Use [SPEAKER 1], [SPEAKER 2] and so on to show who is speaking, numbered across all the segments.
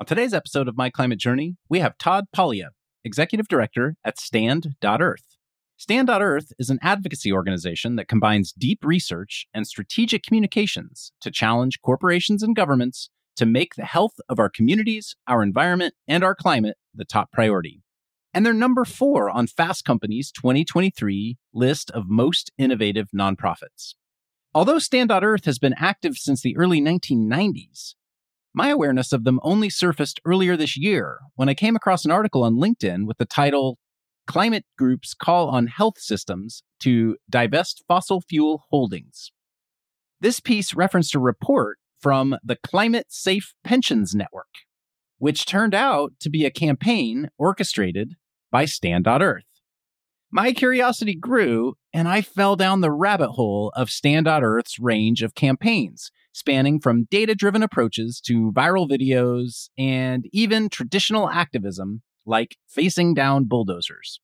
[SPEAKER 1] On today's episode of My Climate Journey, we have Todd Paglia, Executive Director at Stand.Earth. Stand.Earth is an advocacy organization that combines deep research and strategic communications to challenge corporations and governments to make the health of our communities, our environment, and our climate the top priority. And they're number four on Fast Company's 2023 list of most innovative nonprofits. Although Stand.Earth has been active since the early 1990s, my awareness of them only surfaced earlier this year when I came across an article on LinkedIn with the title Climate Groups Call on Health Systems to Divest Fossil Fuel Holdings. This piece referenced a report from the Climate Safe Pensions Network, which turned out to be a campaign orchestrated by Stand.Earth. My curiosity grew, and I fell down the rabbit hole of Stand.Earth's range of campaigns, spanning from data driven approaches to viral videos and even traditional activism like facing down bulldozers.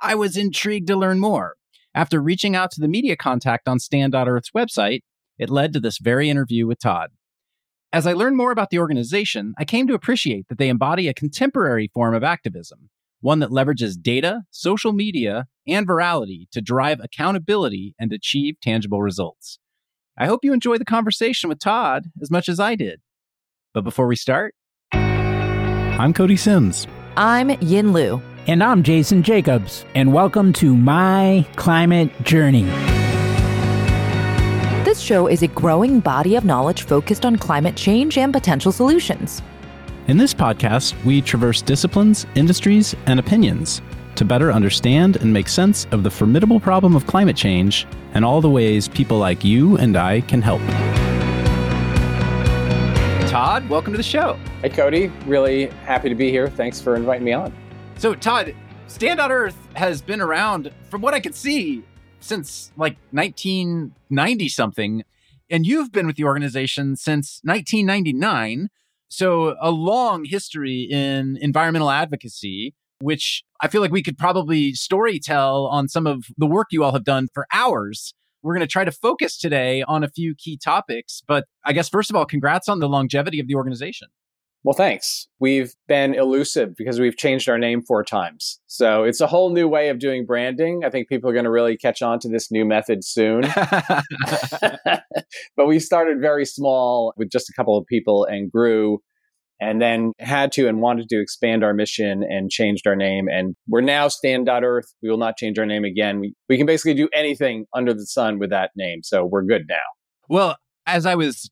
[SPEAKER 1] I was intrigued to learn more. After reaching out to the media contact on Stand.Earth's website, it led to this very interview with Todd. As I learned more about the organization, I came to appreciate that they embody a contemporary form of activism one that leverages data, social media, and virality to drive accountability and achieve tangible results. I hope you enjoy the conversation with Todd as much as I did. But before we start, I'm Cody Sims.
[SPEAKER 2] I'm Yin Lu.
[SPEAKER 3] And I'm Jason Jacobs. And welcome to My Climate Journey.
[SPEAKER 2] This show is a growing body of knowledge focused on climate change and potential solutions.
[SPEAKER 1] In this podcast, we traverse disciplines, industries, and opinions to better understand and make sense of the formidable problem of climate change and all the ways people like you and I can help. Todd, welcome to the show.
[SPEAKER 4] Hey, Cody. Really happy to be here. Thanks for inviting me on.
[SPEAKER 1] So, Todd, Stand.Earth has been around, from what I can see, since like 1990 something. And you've been with the organization since 1999. So, a long history in environmental advocacy, which I feel like we could probably story tell on some of the work you all have done for hours. We're going to try to focus today on a few key topics. But I guess, first of all, congrats on the longevity of the organization.
[SPEAKER 4] Well, thanks. We've been elusive because we've changed our name four times. So it's a whole new way of doing branding. I think people are going to really catch on to this new method soon. but we started very small with just a couple of people and grew and then had to and wanted to expand our mission and changed our name. And we're now Stand.Earth. We will not change our name again. We, we can basically do anything under the sun with that name. So we're good now.
[SPEAKER 1] Well, as I was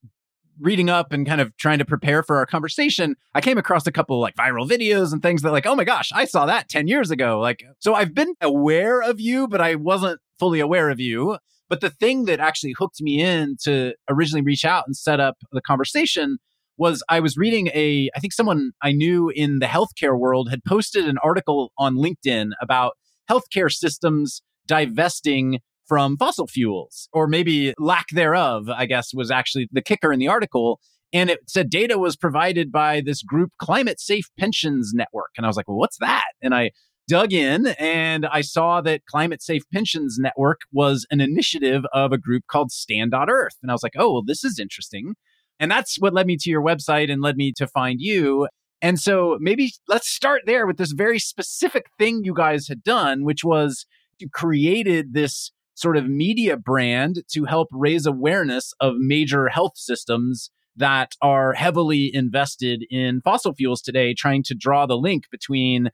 [SPEAKER 1] reading up and kind of trying to prepare for our conversation, I came across a couple like viral videos and things that like, oh my gosh, I saw that 10 years ago. Like, so I've been aware of you, but I wasn't fully aware of you. But the thing that actually hooked me in to originally reach out and set up the conversation was I was reading a, I think someone I knew in the healthcare world had posted an article on LinkedIn about healthcare systems divesting from fossil fuels, or maybe lack thereof, I guess was actually the kicker in the article. And it said data was provided by this group, Climate Safe Pensions Network. And I was like, well, what's that? And I dug in and I saw that Climate Safe Pensions Network was an initiative of a group called Stand.Earth. And I was like, oh, well, this is interesting. And that's what led me to your website and led me to find you. And so maybe let's start there with this very specific thing you guys had done, which was you created this sort of media brand to help raise awareness of major health systems that are heavily invested in fossil fuels today, trying to draw the link between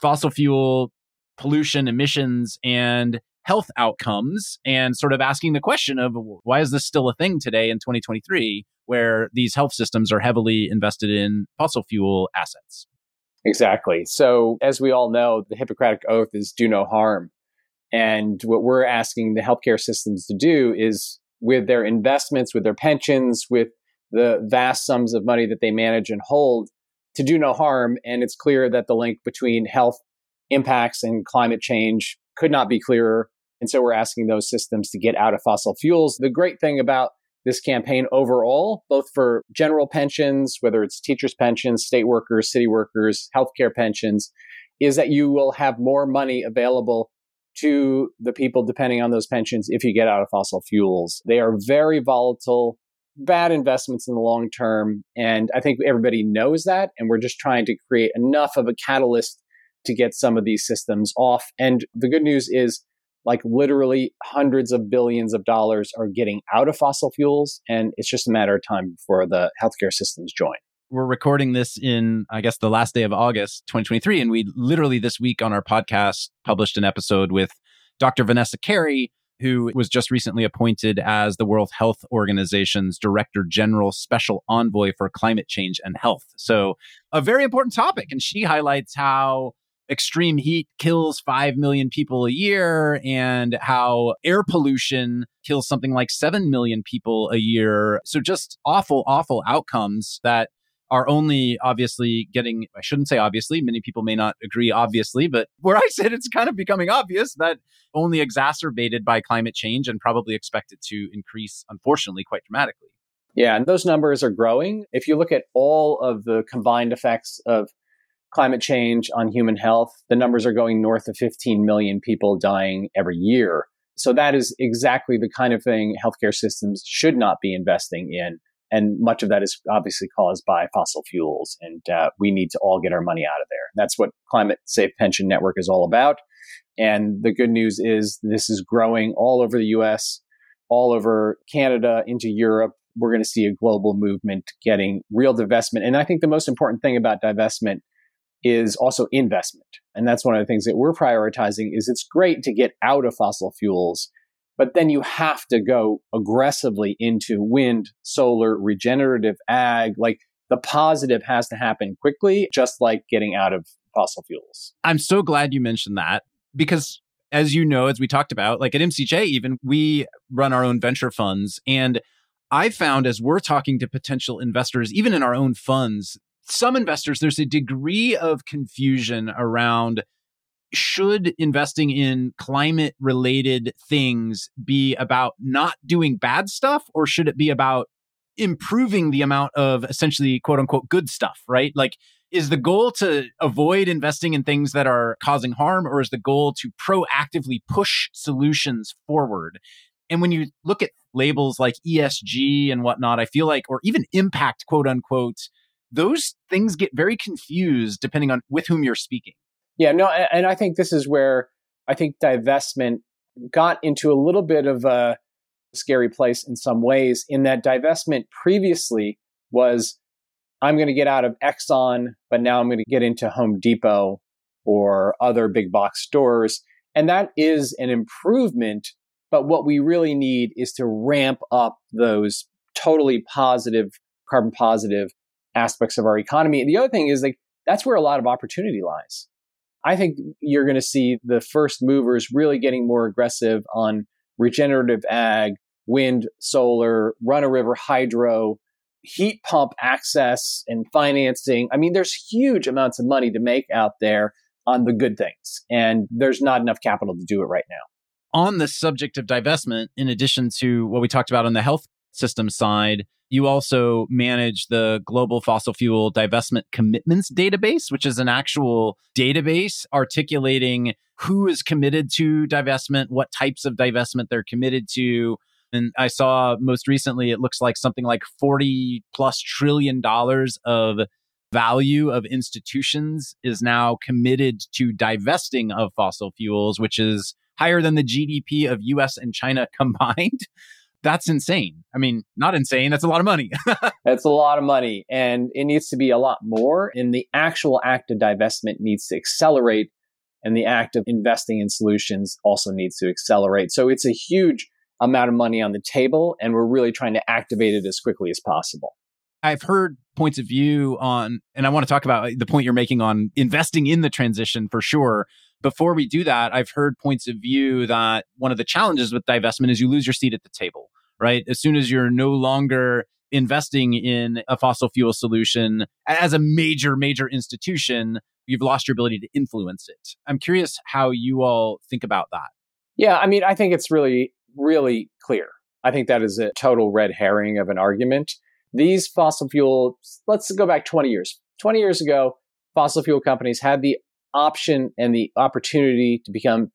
[SPEAKER 1] fossil fuel pollution emissions and health outcomes and sort of asking the question of why is this still a thing today in 2023 where these health systems are heavily invested in fossil fuel assets
[SPEAKER 4] exactly so as we all know the hippocratic oath is do no harm and what we're asking the healthcare systems to do is with their investments, with their pensions, with the vast sums of money that they manage and hold, to do no harm. And it's clear that the link between health impacts and climate change could not be clearer. And so we're asking those systems to get out of fossil fuels. The great thing about this campaign overall, both for general pensions, whether it's teachers' pensions, state workers, city workers, healthcare pensions, is that you will have more money available to the people depending on those pensions if you get out of fossil fuels. They are very volatile. bad investments in the long term. And I think everybody knows that. And we're just trying to create enough of a catalyst to get some of these systems off. And the good news is, like, literally hundreds of billions of dollars are getting out of fossil fuels. And it's just a matter of time before the healthcare systems join.
[SPEAKER 1] We're recording this in, I guess, the last day of August 2023. And we literally this week on our podcast published an episode with Dr. Vanessa Kerry, who was just recently appointed as the World Health Organization's Director General Special Envoy for Climate Change and Health. So, a very important topic. And she highlights how extreme heat kills 5 million people a year and how air pollution kills something like 7 million people a year. So, just awful, awful outcomes that are only obviously getting, I shouldn't say obviously, many people may not agree obviously, but where I said it's kind of becoming obvious that only exacerbated by climate change and probably expected to increase, unfortunately, quite dramatically.
[SPEAKER 4] Yeah, and those numbers are growing. If you look at all of the combined effects of climate change on human health, the numbers are going north of 15 million people dying every year. So that is exactly the kind of thing healthcare systems should not be investing in. And much of that is obviously caused by fossil fuels. And uh, we need to all get our money out of there. That's what Climate Safe Pension Network is all about. And the good news is this is growing all over the US, all over Canada, into Europe. We're going to see a global movement getting real divestment. And I think the most important thing about divestment is also investment. And that's one of the things that we're prioritizing is it's great to get out of fossil fuels but then you have to go aggressively into wind, solar, regenerative ag. Like the positive has to happen quickly, just like getting out of fossil fuels.
[SPEAKER 1] I'm so glad you mentioned that because as you know, as we talked about, like at MCJ, even we run our own venture funds. And I found as we're talking to potential investors, even in our own funds, some investors, there's a degree of confusion around should investing in climate related things be about not doing bad stuff or should it be about improving the amount of essentially quote unquote good stuff, right? Like, is the goal to avoid investing in things that are causing harm or is the goal to proactively push solutions forward? And when you look at labels like ESG and whatnot, I feel like, or even impact, quote unquote, those things get very confused depending on with whom you're speaking.
[SPEAKER 4] Yeah, no, and I think this is where I think divestment got into a little bit of a scary place in some ways, in that divestment previously was I'm going to get out of Exxon, but now I'm going to get into Home Depot or other big box stores. And that is an improvement. But what we really need is to ramp up those totally positive, carbon positive aspects of our economy. The other thing is like, that's where a lot of opportunity lies. I think you're going to see the first movers really getting more aggressive on regenerative ag, wind, solar, run of river hydro, heat pump access and financing. I mean, there's huge amounts of money to make out there on the good things, and there's not enough capital to do it right now.
[SPEAKER 1] On the subject of divestment, in addition to what we talked about on the health system side, you also manage the Global Fossil Fuel Divestment Commitments Database, which is an actual database articulating who is committed to divestment, what types of divestment they're committed to. And I saw most recently, it looks like something like 40 plus trillion dollars of value of institutions is now committed to divesting of fossil fuels, which is higher than the GDP of US and China combined that's insane. I mean, not insane. That's a lot of money.
[SPEAKER 4] that's a lot of money. And it needs to be a lot more. And the actual act of divestment needs to accelerate. And the act of investing in solutions also needs to accelerate. So it's a huge amount of money on the table. And we're really trying to activate it as quickly as possible.
[SPEAKER 1] I've heard points of view on, and I want to talk about the point you're making on investing in the transition for sure before we do that, I've heard points of view that one of the challenges with divestment is you lose your seat at the table right? As soon as you're no longer investing in a fossil fuel solution as a major, major institution, you've lost your ability to influence it. I'm curious how you all think about that.
[SPEAKER 4] Yeah, I mean, I think it's really, really clear. I think that is a total red herring of an argument. These fossil fuel, let's go back 20 years. 20 years ago, fossil fuel companies had the option and the opportunity to become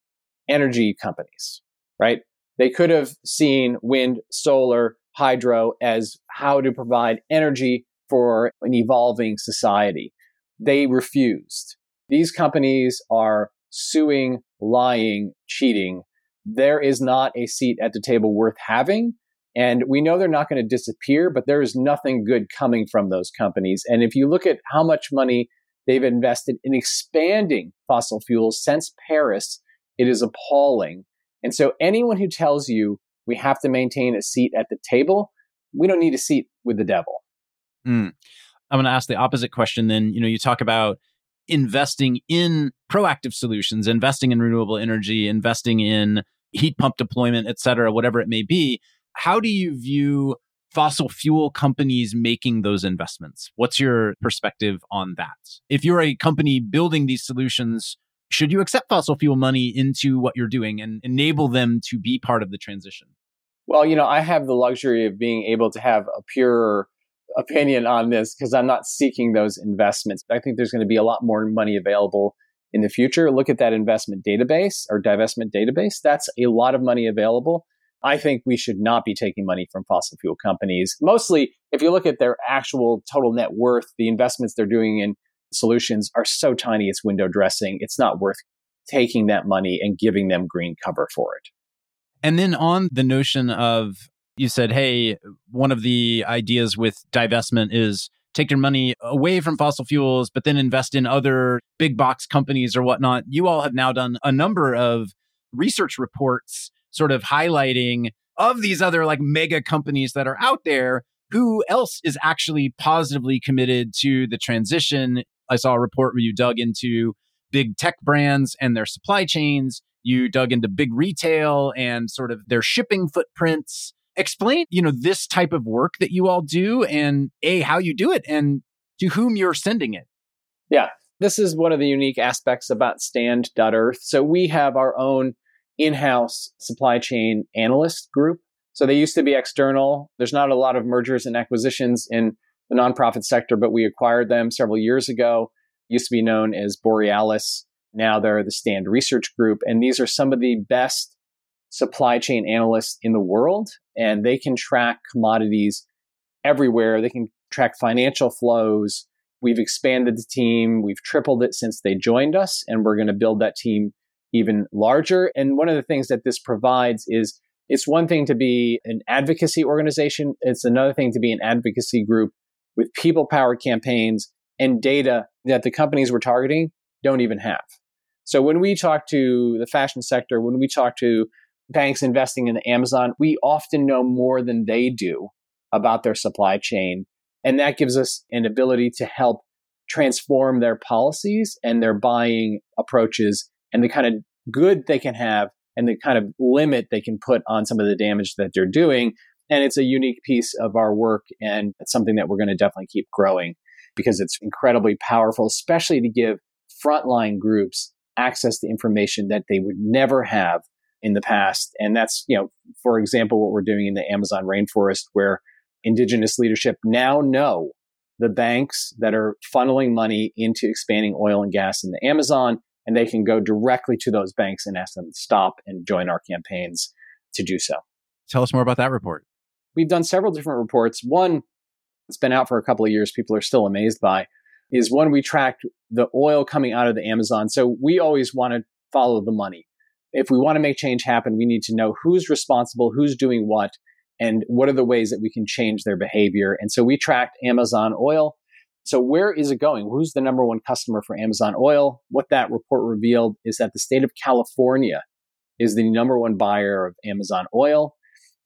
[SPEAKER 4] energy companies, right? They could have seen wind, solar, hydro as how to provide energy for an evolving society. They refused. These companies are suing, lying, cheating. There is not a seat at the table worth having. And we know they're not going to disappear, but there is nothing good coming from those companies. And if you look at how much money they've invested in expanding fossil fuels since Paris, it is appalling. And so anyone who tells you we have to maintain a seat at the table, we don't need a seat with the devil.
[SPEAKER 1] Mm. I'm going to ask the opposite question then. You know, you talk about investing in proactive solutions, investing in renewable energy, investing in heat pump deployment, et cetera, whatever it may be. How do you view fossil fuel companies making those investments? What's your perspective on that? If you're a company building these solutions, should you accept fossil fuel money into what you're doing and enable them to be part of the transition?
[SPEAKER 4] Well, you know, I have the luxury of being able to have a pure opinion on this because I'm not seeking those investments. I think there's going to be a lot more money available in the future. Look at that investment database or divestment database. That's a lot of money available. I think we should not be taking money from fossil fuel companies. Mostly, if you look at their actual total net worth, the investments they're doing in solutions are so tiny, it's window dressing. It's not worth taking that money and giving them green cover for it.
[SPEAKER 1] And then on the notion of you said, hey, one of the ideas with divestment is take your money away from fossil fuels, but then invest in other big box companies or whatnot. You all have now done a number of research reports sort of highlighting of these other like mega companies that are out there. Who else is actually positively committed to the transition? I saw a report where you dug into big tech brands and their supply chains. You dug into big retail and sort of their shipping footprints explain, you know, this type of work that you all do and A, how you do it and to whom you're sending it.
[SPEAKER 4] Yeah. This is one of the unique aspects about stand.earth. So we have our own in-house supply chain analyst group. So they used to be external. There's not a lot of mergers and acquisitions in the nonprofit sector, but we acquired them several years ago. Used to be known as Borealis. Now they're the Stand Research Group. And these are some of the best supply chain analysts in the world, and they can track commodities everywhere. They can track financial flows. We've expanded the team. We've tripled it since they joined us, and we're going to build that team even larger. And one of the things that this provides is it's one thing to be an advocacy organization, it's another thing to be an advocacy group with people powered campaigns and data that the companies we're targeting don't even have. So when we talk to the fashion sector, when we talk to banks investing in Amazon, we often know more than they do about their supply chain. And that gives us an ability to help transform their policies and their buying approaches and the kind of good they can have and the kind of limit they can put on some of the damage that they're doing. And it's a unique piece of our work. And it's something that we're going to definitely keep growing because it's incredibly powerful, especially to give frontline groups access to information that they would never have in the past. And that's, you know, for example, what we're doing in the Amazon rainforest, where indigenous leadership now know the banks that are funneling money into expanding oil and gas in the Amazon, and they can go directly to those banks and ask them to stop and join our campaigns to do so.
[SPEAKER 1] Tell us more about that report.
[SPEAKER 4] We've done several different reports. One, it's been out for a couple of years, people are still amazed by, is one we tracked the oil coming out of the Amazon. So we always want to follow the money if we want to make change happen, we need to know who's responsible, who's doing what, and what are the ways that we can change their behavior. And so we tracked Amazon oil. So where is it going? Who's the number one customer for Amazon oil? What that report revealed is that the state of California is the number one buyer of Amazon oil.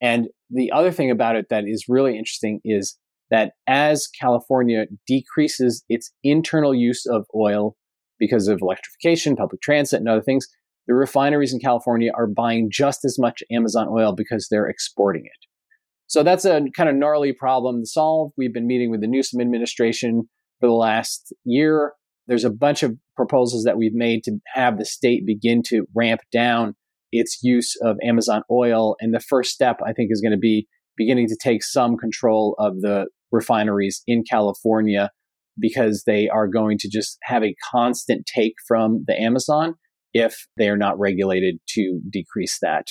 [SPEAKER 4] And the other thing about it that is really interesting is that as California decreases its internal use of oil because of electrification, public transit, and other things, the refineries in California are buying just as much Amazon oil because they're exporting it. So that's a kind of gnarly problem to solve. We've been meeting with the Newsom administration for the last year. There's a bunch of proposals that we've made to have the state begin to ramp down its use of Amazon oil. And the first step, I think, is going to be beginning to take some control of the refineries in California because they are going to just have a constant take from the Amazon if they are not regulated to decrease that.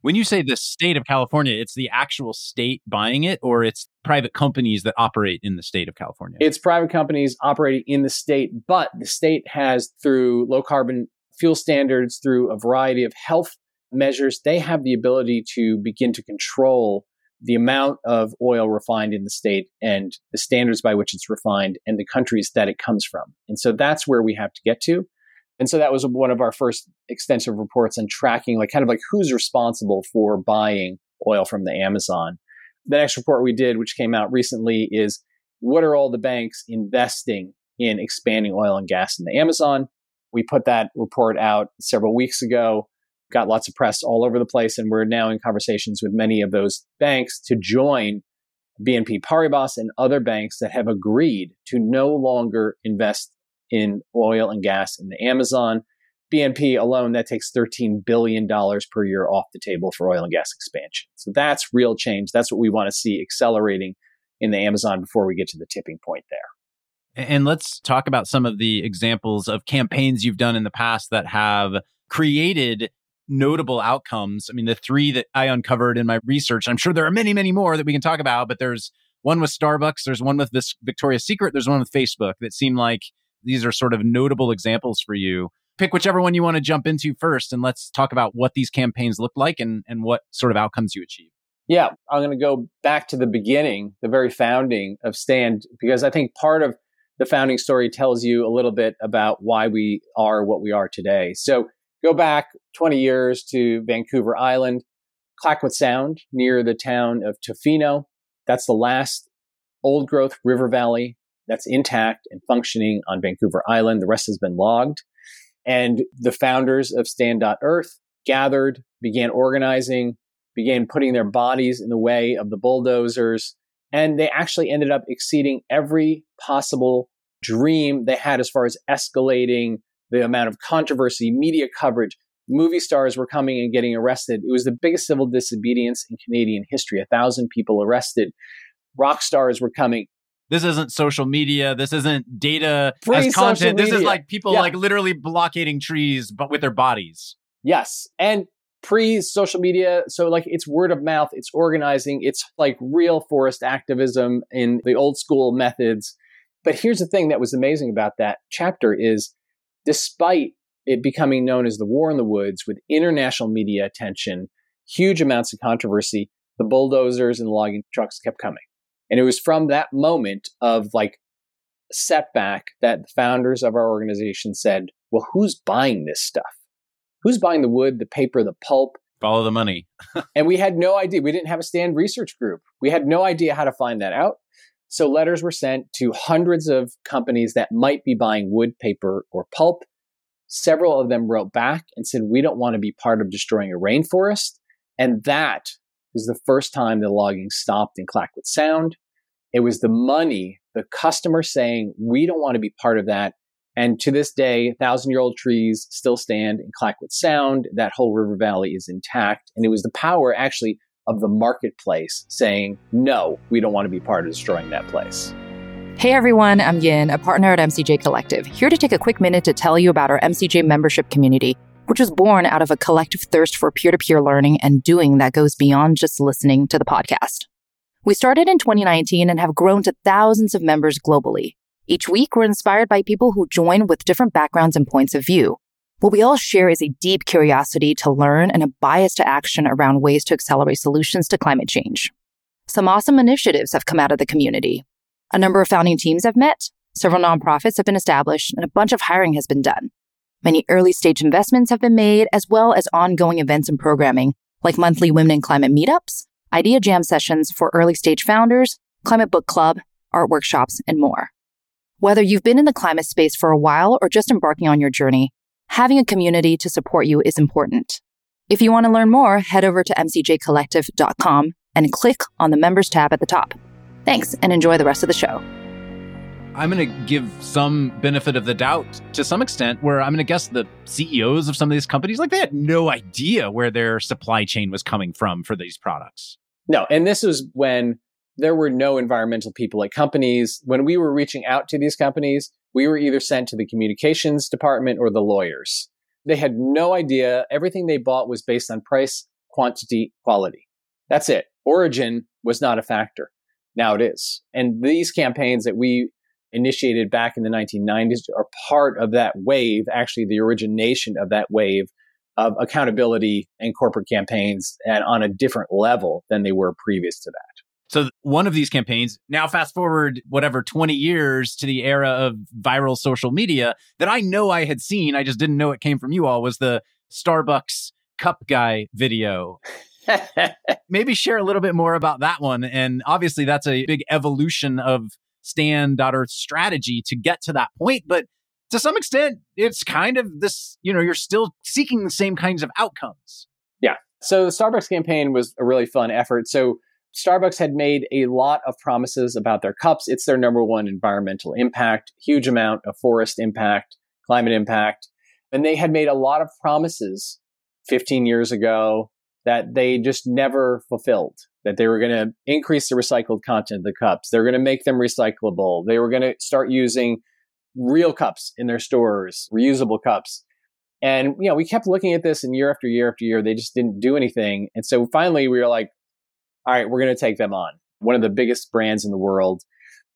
[SPEAKER 1] When you say the state of California, it's the actual state buying it, or it's private companies that operate in the state of California?
[SPEAKER 4] It's private companies operating in the state, but the state has, through low carbon fuel standards, through a variety of health measures, they have the ability to begin to control the amount of oil refined in the state and the standards by which it's refined and the countries that it comes from. And so that's where we have to get to. And so that was one of our first extensive reports on tracking, like kind of like who's responsible for buying oil from the Amazon. The next report we did, which came out recently, is what are all the banks investing in expanding oil and gas in the Amazon? We put that report out several weeks ago, got lots of press all over the place, and we're now in conversations with many of those banks to join BNP Paribas and other banks that have agreed to no longer invest in oil and gas in the Amazon. BNP alone, that takes $13 billion per year off the table for oil and gas expansion. So that's real change. That's what we want to see accelerating in the Amazon before we get to the tipping point there.
[SPEAKER 1] And let's talk about some of the examples of campaigns you've done in the past that have created notable outcomes. I mean, the three that I uncovered in my research, I'm sure there are many, many more that we can talk about, but there's one with Starbucks, there's one with this Victoria's Secret, there's one with Facebook that seem like these are sort of notable examples for you. Pick whichever one you want to jump into first, and let's talk about what these campaigns look like and, and what sort of outcomes you achieve.
[SPEAKER 4] Yeah, I'm going to go back to the beginning, the very founding of Stand, because I think part of the founding story tells you a little bit about why we are what we are today. So go back 20 years to Vancouver Island, Clayoquot Sound near the town of Tofino. That's the last old growth river valley that's intact and functioning on Vancouver Island. The rest has been logged. And the founders of Stand.Earth gathered, began organizing, began putting their bodies in the way of the bulldozers. And they actually ended up exceeding every possible dream they had as far as escalating the amount of controversy, media coverage. Movie stars were coming and getting arrested. It was the biggest civil disobedience in Canadian history. A thousand people arrested. Rock stars were coming
[SPEAKER 1] this isn't social media. This isn't data Free as content. This is like people yeah. like literally blockading trees, but with their bodies.
[SPEAKER 4] Yes, and pre social media. So like it's word of mouth. It's organizing. It's like real forest activism in the old school methods. But here's the thing that was amazing about that chapter is, despite it becoming known as the War in the Woods, with international media attention, huge amounts of controversy, the bulldozers and logging trucks kept coming. And it was from that moment of like setback that the founders of our organization said, well, who's buying this stuff? Who's buying the wood, the paper, the pulp?
[SPEAKER 1] Follow the money.
[SPEAKER 4] and we had no idea. We didn't have a stand research group. We had no idea how to find that out. So letters were sent to hundreds of companies that might be buying wood, paper, or pulp. Several of them wrote back and said, We don't want to be part of destroying a rainforest. And that was the first time the logging stopped in Clayoquot Sound. It was the money, the customer saying, we don't want to be part of that. And to this day, thousand year old trees still stand in Clayoquot Sound. That whole river valley is intact. And it was the power actually of the marketplace saying, no, we don't want to be part of destroying that place.
[SPEAKER 2] Hey everyone, I'm Yin, a partner at MCJ Collective, here to take a quick minute to tell you about our MCJ membership community, which was born out of a collective thirst for peer to peer learning and doing that goes beyond just listening to the podcast. We started in 2019 and have grown to thousands of members globally. Each week, we're inspired by people who join with different backgrounds and points of view. What we all share is a deep curiosity to learn and a bias to action around ways to accelerate solutions to climate change. Some awesome initiatives have come out of the community. A number of founding teams have met, several nonprofits have been established, and a bunch of hiring has been done. Many early stage investments have been made, as well as ongoing events and programming, like monthly Women in Climate meetups idea jam sessions for early stage founders, climate book club, art workshops, and more. Whether you've been in the climate space for a while or just embarking on your journey, having a community to support you is important. If you want to learn more, head over to mcjcollective.com and click on the members tab at the top. Thanks and enjoy the rest of the show.
[SPEAKER 1] I'm going to give some benefit of the doubt to some extent, where I'm going to guess the CEOs of some of these companies, like they had no idea where their supply chain was coming from for these products.
[SPEAKER 4] No, and this was when there were no environmental people at companies. When we were reaching out to these companies, we were either sent to the communications department or the lawyers. They had no idea. Everything they bought was based on price, quantity, quality. That's it. Origin was not a factor. Now it is. And these campaigns that we initiated back in the 1990s are part of that wave, actually the origination of that wave of accountability and corporate campaigns and on a different level than they were previous to that.
[SPEAKER 1] So one of these campaigns, now fast forward whatever 20 years to the era of viral social media that I know I had seen, I just didn't know it came from you all was the Starbucks cup guy video. Maybe share a little bit more about that one. And obviously that's a big evolution of Stand.Earth strategy to get to that point. But to some extent, it's kind of this, you know, you're still seeking the same kinds of outcomes.
[SPEAKER 4] Yeah. So the Starbucks campaign was a really fun effort. So Starbucks had made a lot of promises about their cups. It's their number one environmental impact, huge amount of forest impact, climate impact. And they had made a lot of promises 15 years ago that they just never fulfilled. That they were going to increase the recycled content of the cups. They're going to make them recyclable. They were going to start using real cups in their stores, reusable cups. And, you know, we kept looking at this and year after year after year, they just didn't do anything. And so finally we were like, all right, we're going to take them on. One of the biggest brands in the world.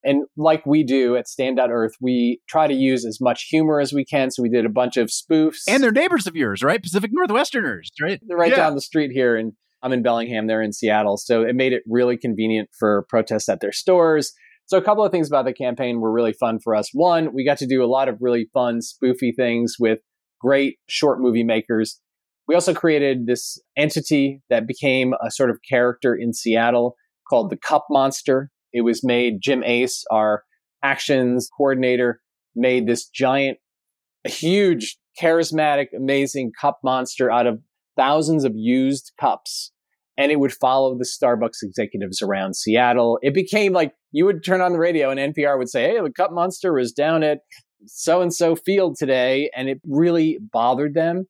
[SPEAKER 4] And like we do at Stand.Earth, we try to use as much humor as we can. So we did a bunch of spoofs.
[SPEAKER 1] And they're neighbors of yours, right? Pacific Northwesterners, right?
[SPEAKER 4] They're right yeah. down the street here. And I'm in Bellingham, they're in Seattle. So it made it really convenient for protests at their stores. So a couple of things about the campaign were really fun for us. One, we got to do a lot of really fun spoofy things with great short movie makers. We also created this entity that became a sort of character in Seattle called the Cup Monster. It was made, Jim Ace, our actions coordinator, made this giant, huge, charismatic, amazing cup monster out of thousands of used cups and it would follow the Starbucks executives around Seattle. It became like you would turn on the radio and NPR would say, Hey, the Cup Monster was down at so and so field today. And it really bothered them.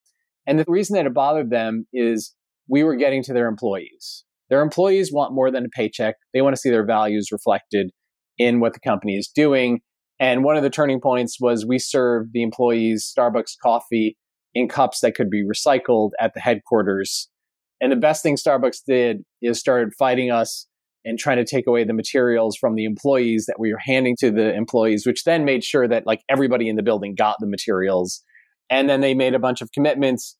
[SPEAKER 4] And the reason that it bothered them is we were getting to their employees. Their employees want more than a paycheck. They want to see their values reflected in what the company is doing. And one of the turning points was we served the employees Starbucks coffee in cups that could be recycled at the headquarters and the best thing Starbucks did is started fighting us and trying to take away the materials from the employees that we were handing to the employees, which then made sure that like everybody in the building got the materials. And then they made a bunch of commitments.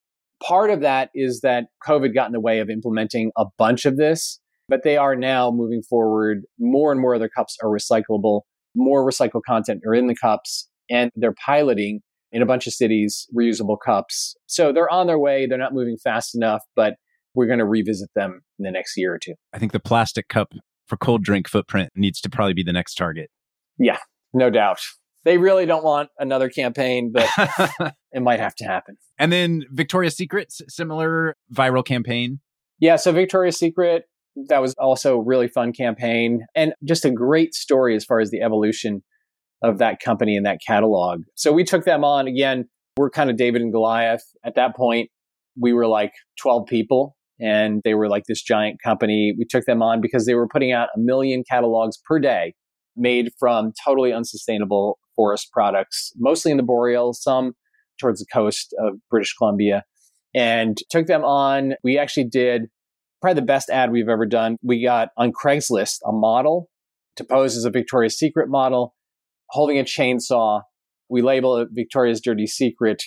[SPEAKER 4] Part of that is that COVID got in the way of implementing a bunch of this, but they are now moving forward. More and more of their cups are recyclable. More recycled content are in the cups and they're piloting in a bunch of cities reusable cups. So they're on their way. They're not moving fast enough, but we're going to revisit them in the next year or two.
[SPEAKER 1] I think the plastic cup for cold drink footprint needs to probably be the next target.
[SPEAKER 4] Yeah, no doubt. They really don't want another campaign, but it might have to happen.
[SPEAKER 1] And then Victoria's Secret, similar viral campaign.
[SPEAKER 4] Yeah, so Victoria's Secret, that was also a really fun campaign and just a great story as far as the evolution of that company and that catalog. So we took them on again. We're kind of David and Goliath. At that point, we were like 12 people and they were like this giant company. We took them on because they were putting out a million catalogs per day made from totally unsustainable forest products, mostly in the boreal, some towards the coast of British Columbia, and took them on. We actually did probably the best ad we've ever done. We got on Craigslist a model to pose as a Victoria's Secret model holding a chainsaw. We labeled it Victoria's Dirty Secret,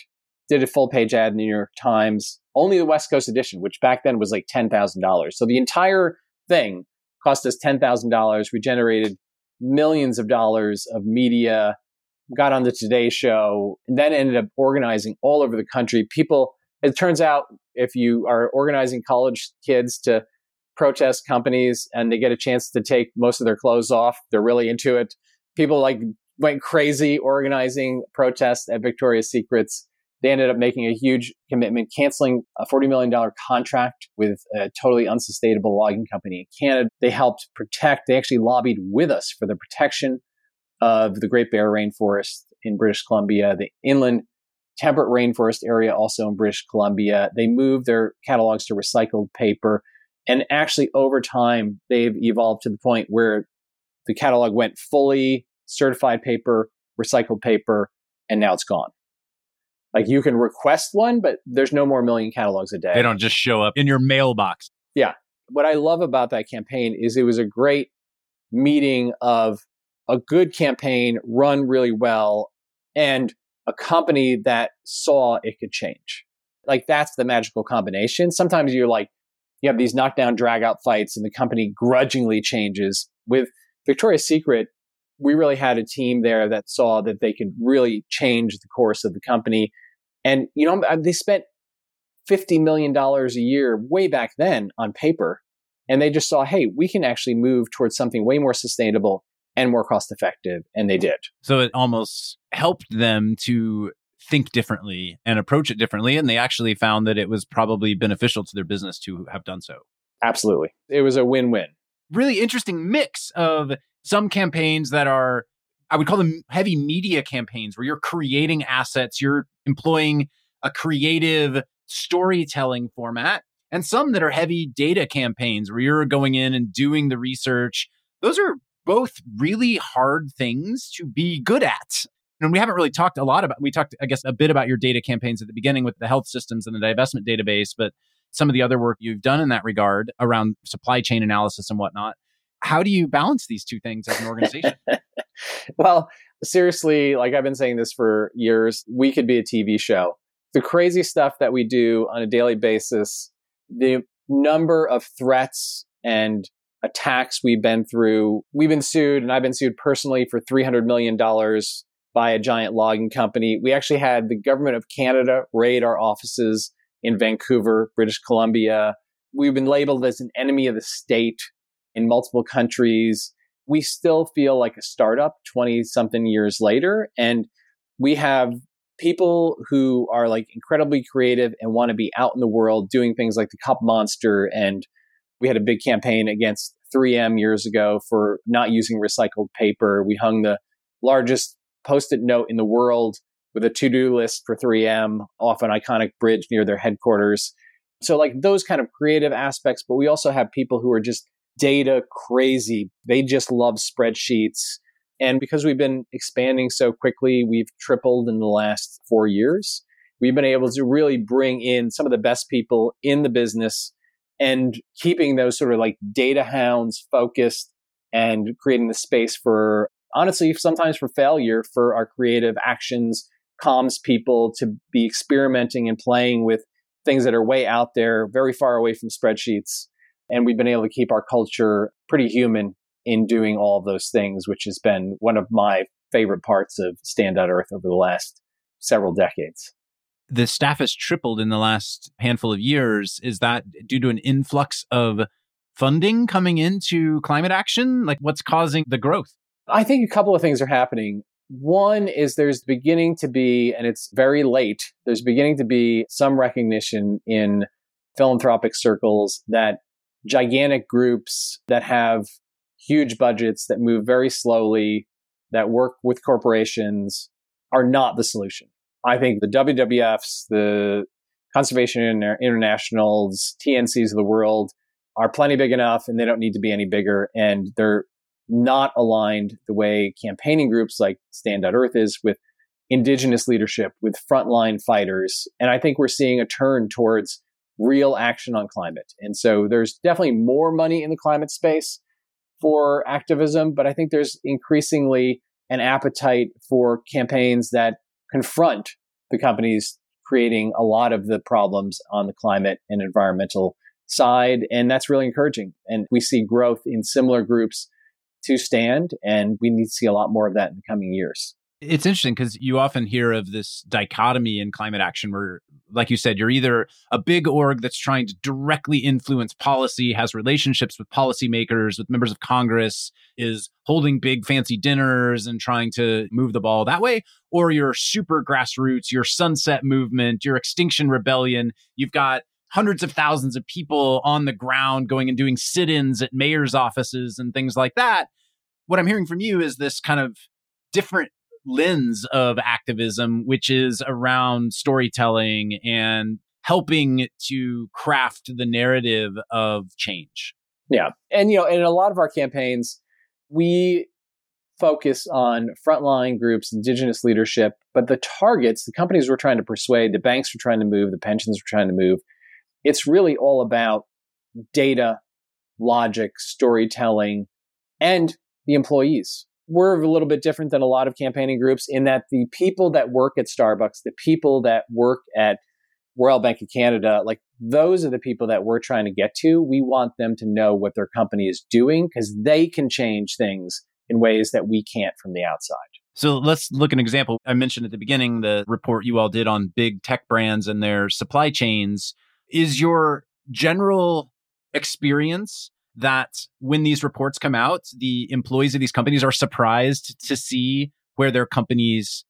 [SPEAKER 4] did a full page ad in the New York Times, only the West Coast edition, which back then was like $10,000. So the entire thing cost us $10,000. We generated millions of dollars of media, got on the Today Show, and then ended up organizing all over the country. People, it turns out, if you are organizing college kids to protest companies and they get a chance to take most of their clothes off, they're really into it. People like went crazy organizing protests at Victoria's Secrets they ended up making a huge commitment, canceling a $40 million contract with a totally unsustainable logging company in Canada. They helped protect, they actually lobbied with us for the protection of the Great Bear Rainforest in British Columbia, the inland temperate rainforest area also in British Columbia. They moved their catalogs to recycled paper. And actually, over time, they've evolved to the point where the catalog went fully certified paper, recycled paper, and now it's gone. Like you can request one, but there's no more million catalogs a day.
[SPEAKER 1] They don't just show up in your mailbox.
[SPEAKER 4] Yeah. What I love about that campaign is it was a great meeting of a good campaign run really well and a company that saw it could change. Like that's the magical combination. Sometimes you're like, you have these knockdown drag out fights and the company grudgingly changes. With Victoria's Secret, we really had a team there that saw that they could really change the course of the company. And, you know, they spent $50 million a year way back then on paper. And they just saw, hey, we can actually move towards something way more sustainable and more cost effective. And they did.
[SPEAKER 1] So it almost helped them to think differently and approach it differently. And they actually found that it was probably beneficial to their business to have done so.
[SPEAKER 4] Absolutely. It was a win win.
[SPEAKER 1] Really interesting mix of some campaigns that are, I would call them heavy media campaigns where you're creating assets, you're employing a creative storytelling format, and some that are heavy data campaigns where you're going in and doing the research. Those are both really hard things to be good at. And we haven't really talked a lot about, we talked, I guess, a bit about your data campaigns at the beginning with the health systems and the divestment database, but some of the other work you've done in that regard around supply chain analysis and whatnot how do you balance these two things as an organization?
[SPEAKER 4] well, seriously, like I've been saying this for years, we could be a TV show. The crazy stuff that we do on a daily basis, the number of threats and attacks we've been through. We've been sued, and I've been sued personally for $300 million by a giant logging company. We actually had the government of Canada raid our offices in Vancouver, British Columbia. We've been labeled as an enemy of the state in multiple countries. We still feel like a startup 20 something years later. And we have people who are like incredibly creative and want to be out in the world doing things like the cup monster. And we had a big campaign against 3M years ago for not using recycled paper. We hung the largest post it note in the world with a to do list for 3M off an iconic bridge near their headquarters. So, like those kind of creative aspects, but we also have people who are just data crazy. They just love spreadsheets. And because we've been expanding so quickly, we've tripled in the last four years. We've been able to really bring in some of the best people in the business and keeping those sort of like data hounds focused and creating the space for honestly, sometimes for failure for our creative actions, comms people to be experimenting and playing with things that are way out there, very far away from spreadsheets. And we've been able to keep our culture pretty human in doing all of those things, which has been one of my favorite parts of Stand.Earth over the last several decades.
[SPEAKER 1] The staff has tripled in the last handful of years. Is that due to an influx of funding coming into climate action? Like what's causing the growth?
[SPEAKER 4] I think a couple of things are happening. One is there's beginning to be, and it's very late, there's beginning to be some recognition in philanthropic circles that gigantic groups that have huge budgets that move very slowly, that work with corporations are not the solution. I think the WWFs, the Conservation Internationals, TNCs of the world are plenty big enough and they don't need to be any bigger. And they're not aligned the way campaigning groups like Stand.Earth is with indigenous leadership, with frontline fighters. And I think we're seeing a turn towards real action on climate. And so there's definitely more money in the climate space for activism, but I think there's increasingly an appetite for campaigns that confront the companies creating a lot of the problems on the climate and environmental side. And that's really encouraging. And we see growth in similar groups to stand, and we need to see a lot more of that in the coming years.
[SPEAKER 1] It's interesting because you often hear of this dichotomy in climate action where, like you said, you're either a big org that's trying to directly influence policy, has relationships with policymakers, with members of Congress, is holding big fancy dinners and trying to move the ball that way, or you're super grassroots, your sunset movement, your extinction rebellion. You've got hundreds of thousands of people on the ground going and doing sit ins at mayor's offices and things like that. What I'm hearing from you is this kind of different lens of activism, which is around storytelling and helping to craft the narrative of change.
[SPEAKER 4] Yeah. And, you know, in a lot of our campaigns, we focus on frontline groups, indigenous leadership, but the targets, the companies we're trying to persuade, the banks we're trying to move, the pensions we're trying to move, it's really all about data, logic, storytelling, and the employees. We're a little bit different than a lot of campaigning groups in that the people that work at Starbucks, the people that work at Royal Bank of Canada, like those are the people that we're trying to get to. We want them to know what their company is doing because they can change things in ways that we can't from the outside.
[SPEAKER 1] So let's look an example. I mentioned at the beginning the report you all did on big tech brands and their supply chains. Is your general experience that when these reports come out, the employees of these companies are surprised to see where their companies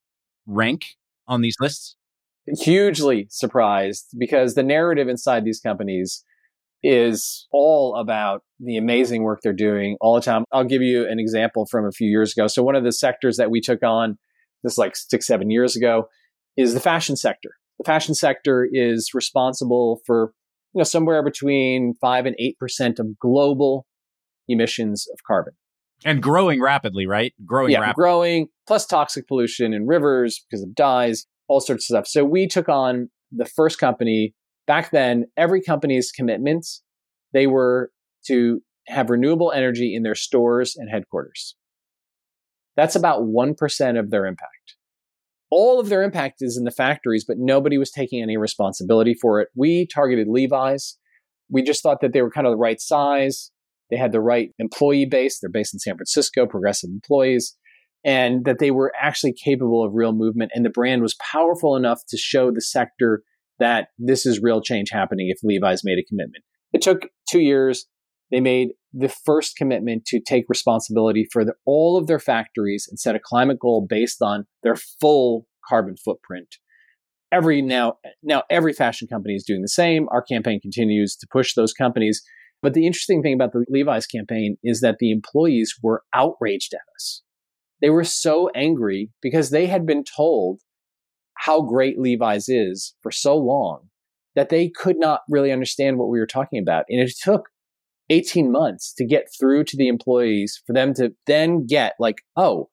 [SPEAKER 1] rank on these lists?
[SPEAKER 4] Hugely surprised because the narrative inside these companies is all about the amazing work they're doing all the time. I'll give you an example from a few years ago. So, one of the sectors that we took on this like six, seven years ago is the fashion sector. The fashion sector is responsible for you know somewhere between five and eight percent of global emissions of carbon.
[SPEAKER 1] And growing rapidly, right? Growing
[SPEAKER 4] yeah,
[SPEAKER 1] rapidly.
[SPEAKER 4] growing, plus toxic pollution in rivers because of dyes, all sorts of stuff. So we took on the first company back then, every company's commitments, they were to have renewable energy in their stores and headquarters. That's about 1% of their impact. All of their impact is in the factories, but nobody was taking any responsibility for it. We targeted Levi's. We just thought that they were kind of the right size. They had the right employee base. They're based in San Francisco, progressive employees, and that they were actually capable of real movement. And the brand was powerful enough to show the sector that this is real change happening if Levi's made a commitment. It took two years. They made the first commitment to take responsibility for the, all of their factories and set a climate goal based on their full carbon footprint. Every now, now every fashion company is doing the same. Our campaign continues to push those companies. But the interesting thing about the Levi's campaign is that the employees were outraged at us. They were so angry because they had been told how great Levi's is for so long that they could not really understand what we were talking about. And it took 18 months to get through to the employees for them to then get like, oh,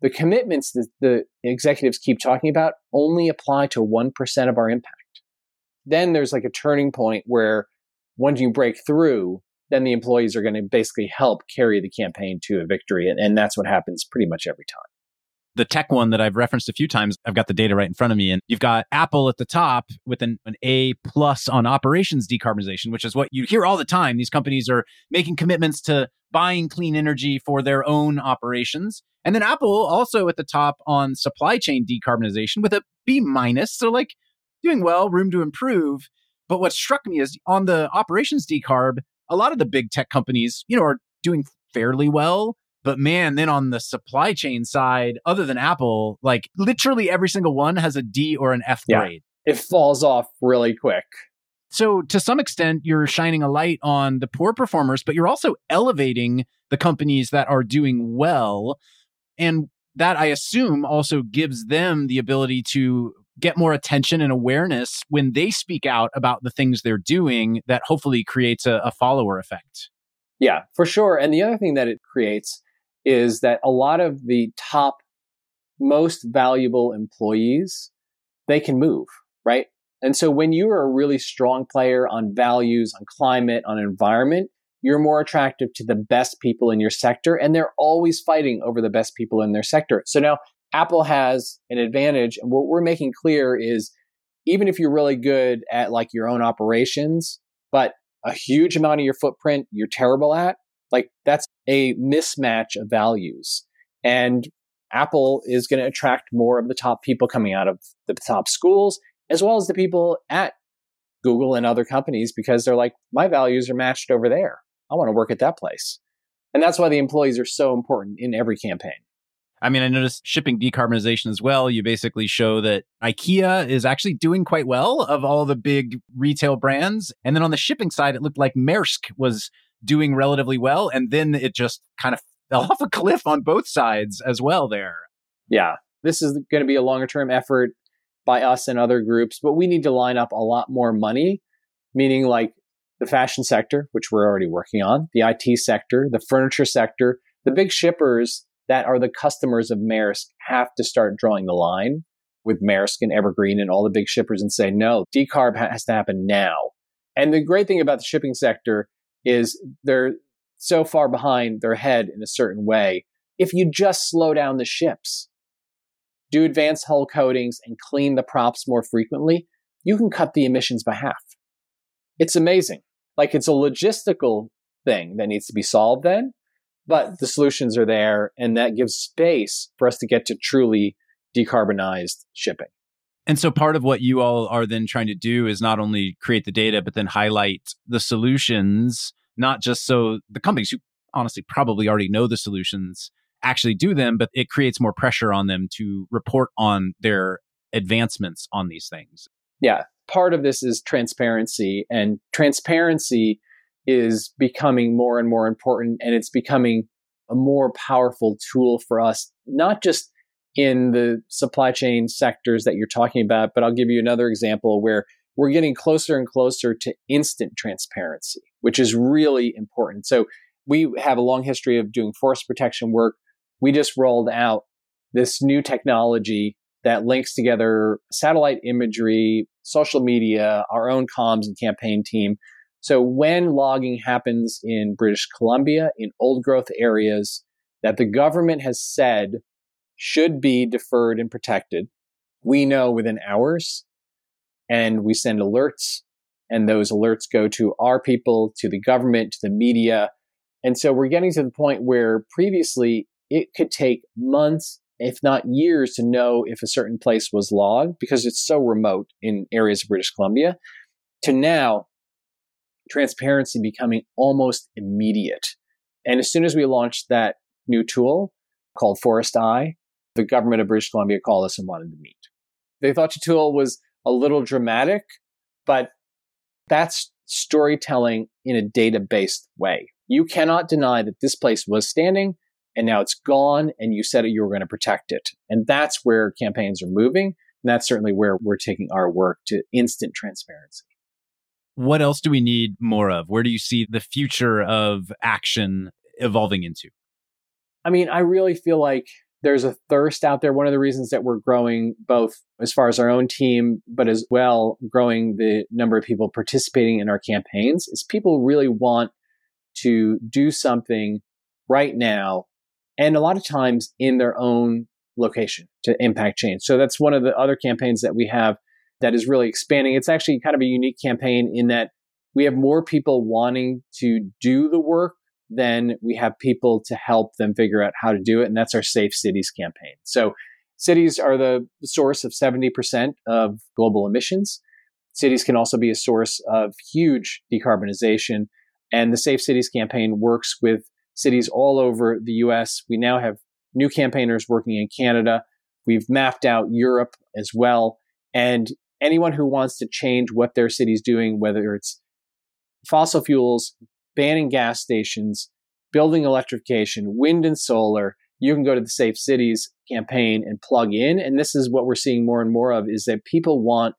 [SPEAKER 4] the commitments that the executives keep talking about only apply to 1% of our impact. Then there's like a turning point where once you break through, then the employees are going to basically help carry the campaign to a victory. And, and that's what happens pretty much every time
[SPEAKER 1] the tech one that I've referenced a few times, I've got the data right in front of me. And you've got Apple at the top with an, an A plus on operations decarbonization, which is what you hear all the time. These companies are making commitments to buying clean energy for their own operations. And then Apple also at the top on supply chain decarbonization with a B minus. So like doing well, room to improve. But what struck me is on the operations decarb, a lot of the big tech companies, you know, are doing fairly well. But man, then on the supply chain side, other than Apple, like literally every single one has a D or an F yeah, grade.
[SPEAKER 4] It falls off really quick.
[SPEAKER 1] So, to some extent, you're shining a light on the poor performers, but you're also elevating the companies that are doing well. And that I assume also gives them the ability to get more attention and awareness when they speak out about the things they're doing that hopefully creates a, a follower effect.
[SPEAKER 4] Yeah, for sure. And the other thing that it creates is that a lot of the top most valuable employees they can move right? And so when you are a really strong player on values on climate on environment you're more attractive to the best people in your sector and they're always fighting over the best people in their sector. So now apple has an advantage and what we're making clear is even if you're really good at like your own operations but a huge amount of your footprint you're terrible at like that's a mismatch of values. And Apple is going to attract more of the top people coming out of the top schools, as well as the people at Google and other companies, because they're like, my values are matched over there. I want to work at that place. And that's why the employees are so important in every campaign.
[SPEAKER 1] I mean, I noticed shipping decarbonization as well. You basically show that IKEA is actually doing quite well of all the big retail brands. And then on the shipping side, it looked like Maersk was doing relatively well. And then it just kind of fell off a cliff on both sides as well there.
[SPEAKER 4] Yeah. This is going to be a longer term effort by us and other groups, but we need to line up a lot more money, meaning like the fashion sector, which we're already working on, the IT sector, the furniture sector, the big shippers that are the customers of Maersk have to start drawing the line with Maersk and Evergreen and all the big shippers and say, no, decarb has to happen now. And the great thing about the shipping sector is they're so far behind, their head in a certain way. If you just slow down the ships, do advanced hull coatings and clean the props more frequently, you can cut the emissions by half. It's amazing. Like it's a logistical thing that needs to be solved then, but the solutions are there and that gives space for us to get to truly decarbonized shipping.
[SPEAKER 1] And so part of what you all are then trying to do is not only create the data, but then highlight the solutions, not just so the companies who honestly probably already know the solutions actually do them, but it creates more pressure on them to report on their advancements on these things.
[SPEAKER 4] Yeah. Part of this is transparency, and transparency is becoming more and more important, and it's becoming a more powerful tool for us, not just in the supply chain sectors that you're talking about, but I'll give you another example where we're getting closer and closer to instant transparency, which is really important. So we have a long history of doing forest protection work. We just rolled out this new technology that links together satellite imagery, social media, our own comms and campaign team. So when logging happens in British Columbia, in old growth areas that the government has said should be deferred and protected. We know within hours and we send alerts and those alerts go to our people, to the government, to the media. And so we're getting to the point where previously it could take months, if not years, to know if a certain place was logged because it's so remote in areas of British Columbia, to now transparency becoming almost immediate. And as soon as we launched that new tool called Forest Eye, the government of British Columbia called us and wanted to meet. They thought tool was a little dramatic, but that's storytelling in a data based way. You cannot deny that this place was standing and now it's gone and you said you were going to protect it. And that's where campaigns are moving. And that's certainly where we're taking our work to instant transparency.
[SPEAKER 1] What else do we need more of? Where do you see the future of action evolving into?
[SPEAKER 4] I mean, I really feel like there's a thirst out there. One of the reasons that we're growing, both as far as our own team, but as well growing the number of people participating in our campaigns, is people really want to do something right now and a lot of times in their own location to impact change. So that's one of the other campaigns that we have that is really expanding. It's actually kind of a unique campaign in that we have more people wanting to do the work then we have people to help them figure out how to do it. And that's our Safe Cities campaign. So cities are the source of 70% of global emissions. Cities can also be a source of huge decarbonization. And the Safe Cities campaign works with cities all over the US. We now have new campaigners working in Canada. We've mapped out Europe as well. And anyone who wants to change what their city's doing, whether it's fossil fuels, banning gas stations, building electrification, wind and solar. You can go to the Safe Cities campaign and plug in. And this is what we're seeing more and more of is that people want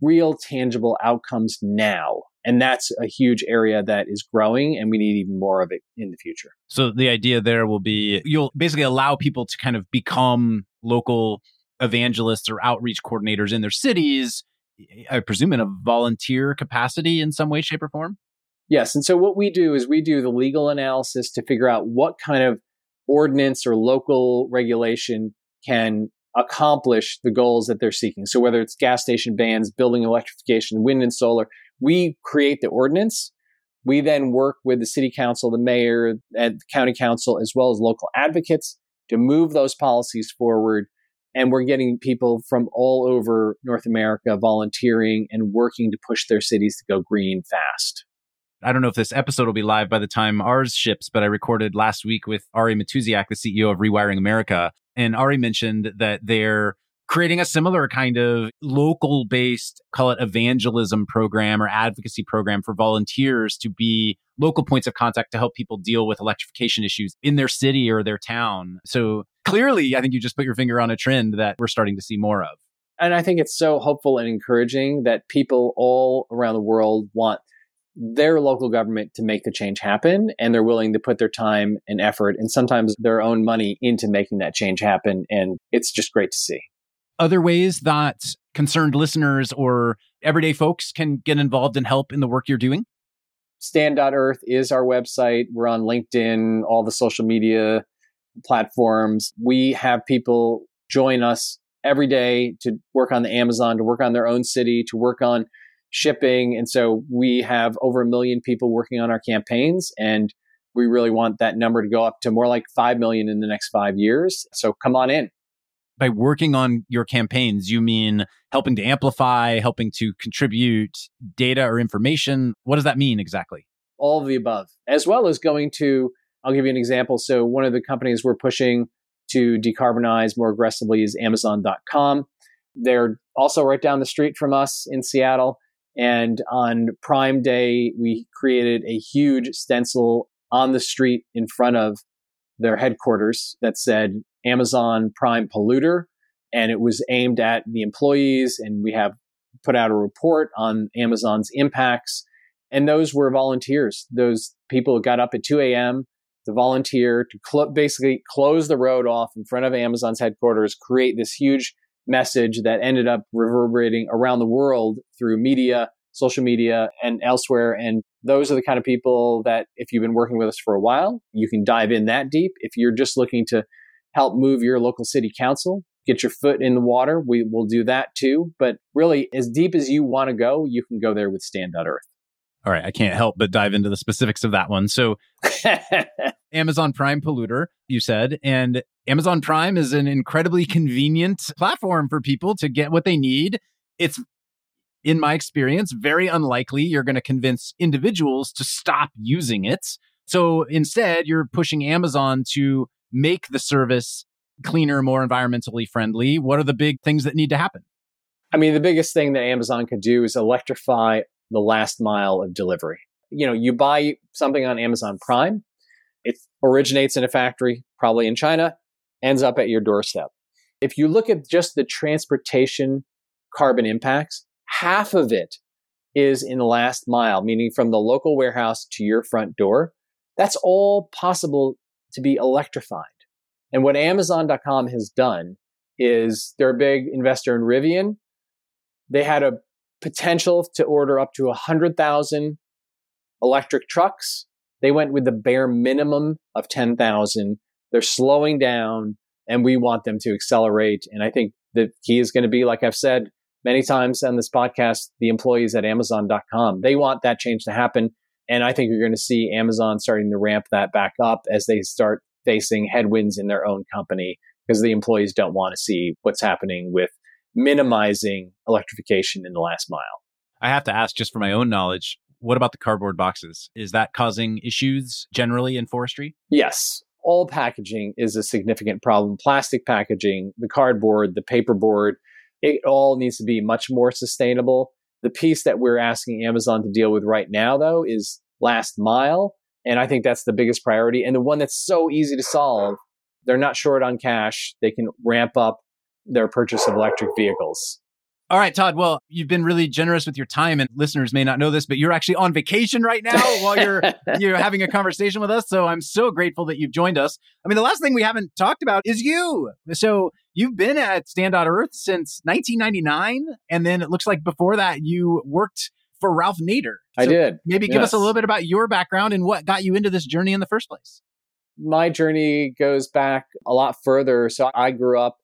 [SPEAKER 4] real tangible outcomes now. And that's a huge area that is growing, and we need even more of it in the future.
[SPEAKER 1] So, the idea there will be you'll basically allow people to kind of become local evangelists or outreach coordinators in their cities, I presume in a volunteer capacity in some way, shape, or form?
[SPEAKER 4] Yes. And so what we do is we do the legal analysis to figure out what kind of ordinance or local regulation can accomplish the goals that they're seeking. So whether it's gas station bans, building electrification, wind and solar, we create the ordinance. We then work with the city council, the mayor, and the county council, as well as local advocates to move those policies forward. And we're getting people from all over North America volunteering and working to push their cities to go green fast.
[SPEAKER 1] I don't know if this episode will be live by the time ours ships, but I recorded last week with Ari Matusiak, the CEO of Rewiring America. And Ari mentioned that they're creating a similar kind of local based, call it evangelism program or advocacy program for volunteers to be local points of contact to help people deal with electrification issues in their city or their town. So clearly, I think you just put your finger on a trend that we're starting to see more of.
[SPEAKER 4] And I think it's so hopeful and encouraging that people all around the world want their local government to make the change happen and they're willing to put their time and effort and sometimes their own money into making that change happen and it's just great to see.
[SPEAKER 1] Other ways that concerned listeners or everyday folks can get involved and help in the work you're doing?
[SPEAKER 4] Stand.earth is our website. We're on linkedin all the social media platforms. We have people join us every day to work on the amazon to work on their own city to work on shipping. And so we have over a million people working on our campaigns and we really want that number to go up to more like 5 million in the next five years. So come on in.
[SPEAKER 1] By working on your campaigns, you mean helping to amplify, helping to contribute data or information? What does that mean exactly?
[SPEAKER 4] All of the above, as well as going to, I'll give you an example. So, one of the companies we're pushing to decarbonize more aggressively is Amazon.com. They're also right down the street from us in Seattle. And on Prime Day, we created a huge stencil on the street in front of their headquarters that said Amazon Prime Polluter. And it was aimed at the employees. And we have put out a report on Amazon's impacts. And those were volunteers. Those people got up at 2 a.m. to volunteer to cl- basically close the road off in front of Amazon's headquarters, create this huge message that ended up reverberating around the world through media, social media, and elsewhere. And those are the kind of people that, if you've been working with us for a while, you can dive in that deep. If you're just looking to help move your local city council, get your foot in the water, we will do that too. But really, as deep as you want to go, you can go there with Stand.earth.
[SPEAKER 1] All right, I can't help but dive into the specifics of that one. So, Amazon Prime Polluter, you said, and Amazon Prime is an incredibly convenient platform for people to get what they need. It's, in my experience, very unlikely you're going to convince individuals to stop using it. So instead, you're pushing Amazon to make the service cleaner, more environmentally friendly. What are the big things that need to happen?
[SPEAKER 4] I mean, the biggest thing that Amazon could do is electrify the last mile of delivery. You know, you buy something on Amazon Prime, it originates in a factory, probably in China, ends up at your doorstep. If you look at just the transportation carbon impacts, half of it is in the last mile, meaning from the local warehouse to your front door. That's all possible to be electrified. And what Amazon.com has done is they're a big investor in Rivian. They had a potential to order up to 100,000 electric trucks. They went with the bare minimum of 10,000. They're slowing down and we want them to accelerate. And I think the key is going to be, like I've said many times on this podcast, the employees at Amazon.com. They want that change to happen. And I think you're going to see Amazon starting to ramp that back up as they start facing headwinds in their own company because the employees don't want to see what's happening with minimizing electrification in the last mile.
[SPEAKER 1] I have to ask, just for my own knowledge, what about the cardboard boxes? Is that causing issues generally in forestry?
[SPEAKER 4] Yes. All packaging is a significant problem. Plastic packaging, the cardboard, the paperboard, it all needs to be much more sustainable. The piece that we're asking Amazon to deal with right now, though, is last mile. And I think that's the biggest priority. And the one that's so easy to solve, they're not short on cash. They can ramp up their purchase of electric vehicles.
[SPEAKER 1] All right, Todd. Well, you've been really generous with your time, and listeners may not know this, but you're actually on vacation right now while you're you're having a conversation with us. So I'm so grateful that you've joined us. I mean, the last thing we haven't talked about is you. So you've been at Stand Earth since 1999, and then it looks like before that you worked for Ralph Nader.
[SPEAKER 4] So I did.
[SPEAKER 1] Maybe give yes. us a little bit about your background and what got you into this journey in the first place.
[SPEAKER 4] My journey goes back a lot further. So I grew up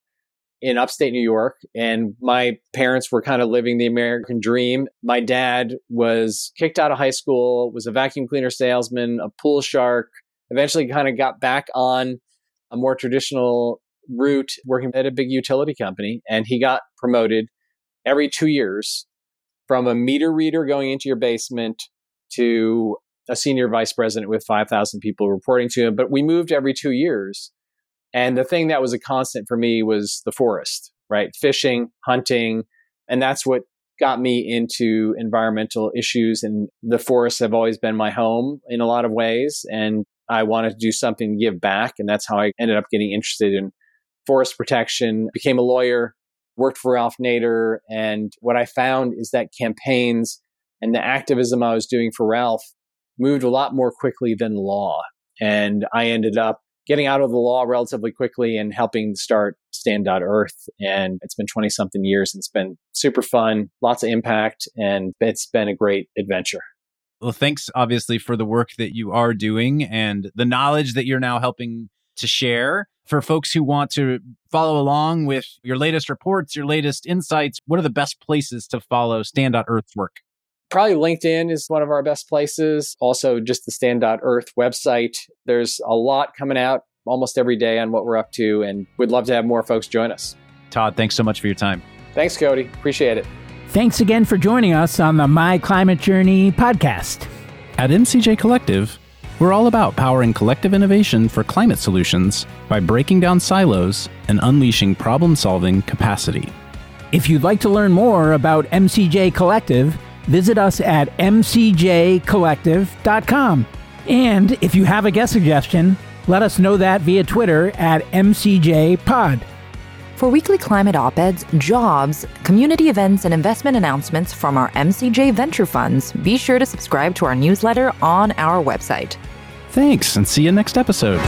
[SPEAKER 4] in upstate New York, and my parents were kind of living the American dream. My dad was kicked out of high school, was a vacuum cleaner salesman, a pool shark, eventually kind of got back on a more traditional route working at a big utility company, and he got promoted every two years from a meter reader going into your basement to a senior vice president with 5,000 people reporting to him. But we moved every two years. And the thing that was a constant for me was the forest, right? Fishing, hunting. And that's what got me into environmental issues. And the forests have always been my home in a lot of ways. And I wanted to do something to give back. And that's how I ended up getting interested in forest protection, became a lawyer, worked for Ralph Nader. And what I found is that campaigns and the activism I was doing for Ralph moved a lot more quickly than law. And I ended up getting out of the law relatively quickly and helping start Stand.Earth. And it's been 20 something years and it's been super fun, lots of impact, and it's been a great adventure.
[SPEAKER 1] Well, thanks obviously for the work that you are doing and the knowledge that you're now helping to share. For folks who want to follow along with your latest reports, your latest insights, what are the best places to follow Stand.Earth's work?
[SPEAKER 4] Probably LinkedIn is one of our best places. Also, just the Stand.Earth website. There's a lot coming out almost every day on what we're up to, and we'd love to have more folks join us.
[SPEAKER 1] Todd, thanks so much for your time.
[SPEAKER 4] Thanks, Cody. Appreciate it.
[SPEAKER 3] Thanks again for joining us on the My Climate Journey podcast.
[SPEAKER 1] At MCJ Collective, we're all about powering collective innovation for climate solutions by breaking down silos and unleashing problem solving capacity.
[SPEAKER 3] If you'd like to learn more about MCJ Collective, visit us at mcjcollective.com. And if you have a guest suggestion, let us know that via Twitter at MCJPod.
[SPEAKER 2] For weekly climate op eds, jobs, community events, and investment announcements from our MCJ venture funds, be sure to subscribe to our newsletter on our website.
[SPEAKER 1] Thanks, and see you next episode.